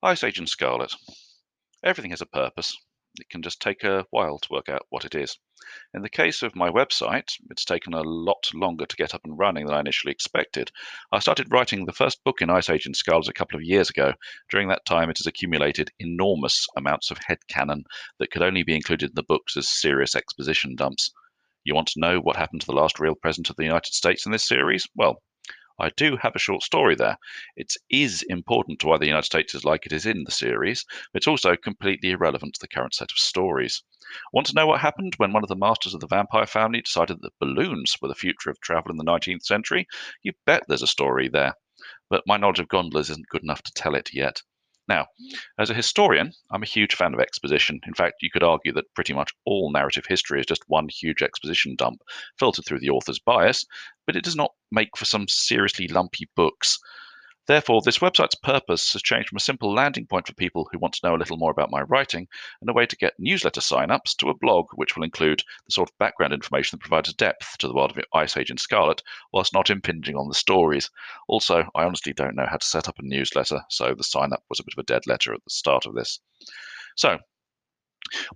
Ice Age in Scarlet. Everything has a purpose. It can just take a while to work out what it is. In the case of my website, it's taken a lot longer to get up and running than I initially expected. I started writing the first book in Ice Age in Scarlet a couple of years ago. During that time, it has accumulated enormous amounts of headcanon that could only be included in the books as serious exposition dumps. You want to know what happened to the last real president of the United States in this series? Well, I do have a short story there. It is important to why the United States is like it is in the series, but it's also completely irrelevant to the current set of stories. Want to know what happened when one of the masters of the vampire family decided that balloons were the future of travel in the 19th century? You bet there's a story there. But my knowledge of gondolas isn't good enough to tell it yet. Now, as a historian, I'm a huge fan of exposition. In fact, you could argue that pretty much all narrative history is just one huge exposition dump, filtered through the author's bias, but it does not make for some seriously lumpy books. Therefore, this website's purpose has changed from a simple landing point for people who want to know a little more about my writing and a way to get newsletter sign-ups to a blog which will include the sort of background information that provides depth to the world of Ice Age in Scarlet whilst not impinging on the stories. Also, I honestly don't know how to set up a newsletter, so the sign-up was a bit of a dead letter at the start of this. So,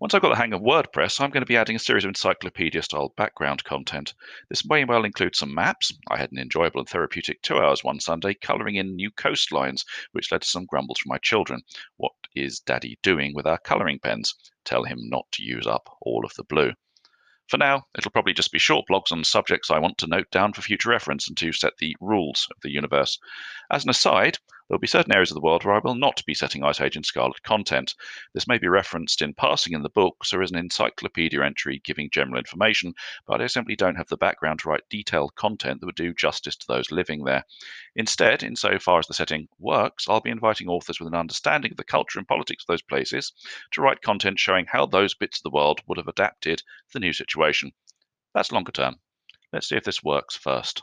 once I've got the hang of WordPress, I'm going to be adding a series of encyclopedia style background content. This may well include some maps. I had an enjoyable and therapeutic two hours one Sunday colouring in new coastlines, which led to some grumbles from my children. What is Daddy doing with our colouring pens? Tell him not to use up all of the blue. For now, it'll probably just be short blogs on subjects I want to note down for future reference and to set the rules of the universe. As an aside, there will be certain areas of the world where I will not be setting Ice Age in Scarlet content. This may be referenced in passing in the books or as an encyclopedia entry giving general information, but I simply don't have the background to write detailed content that would do justice to those living there. Instead, insofar as the setting works, I'll be inviting authors with an understanding of the culture and politics of those places to write content showing how those bits of the world would have adapted to the new situation. That's longer term. Let's see if this works first.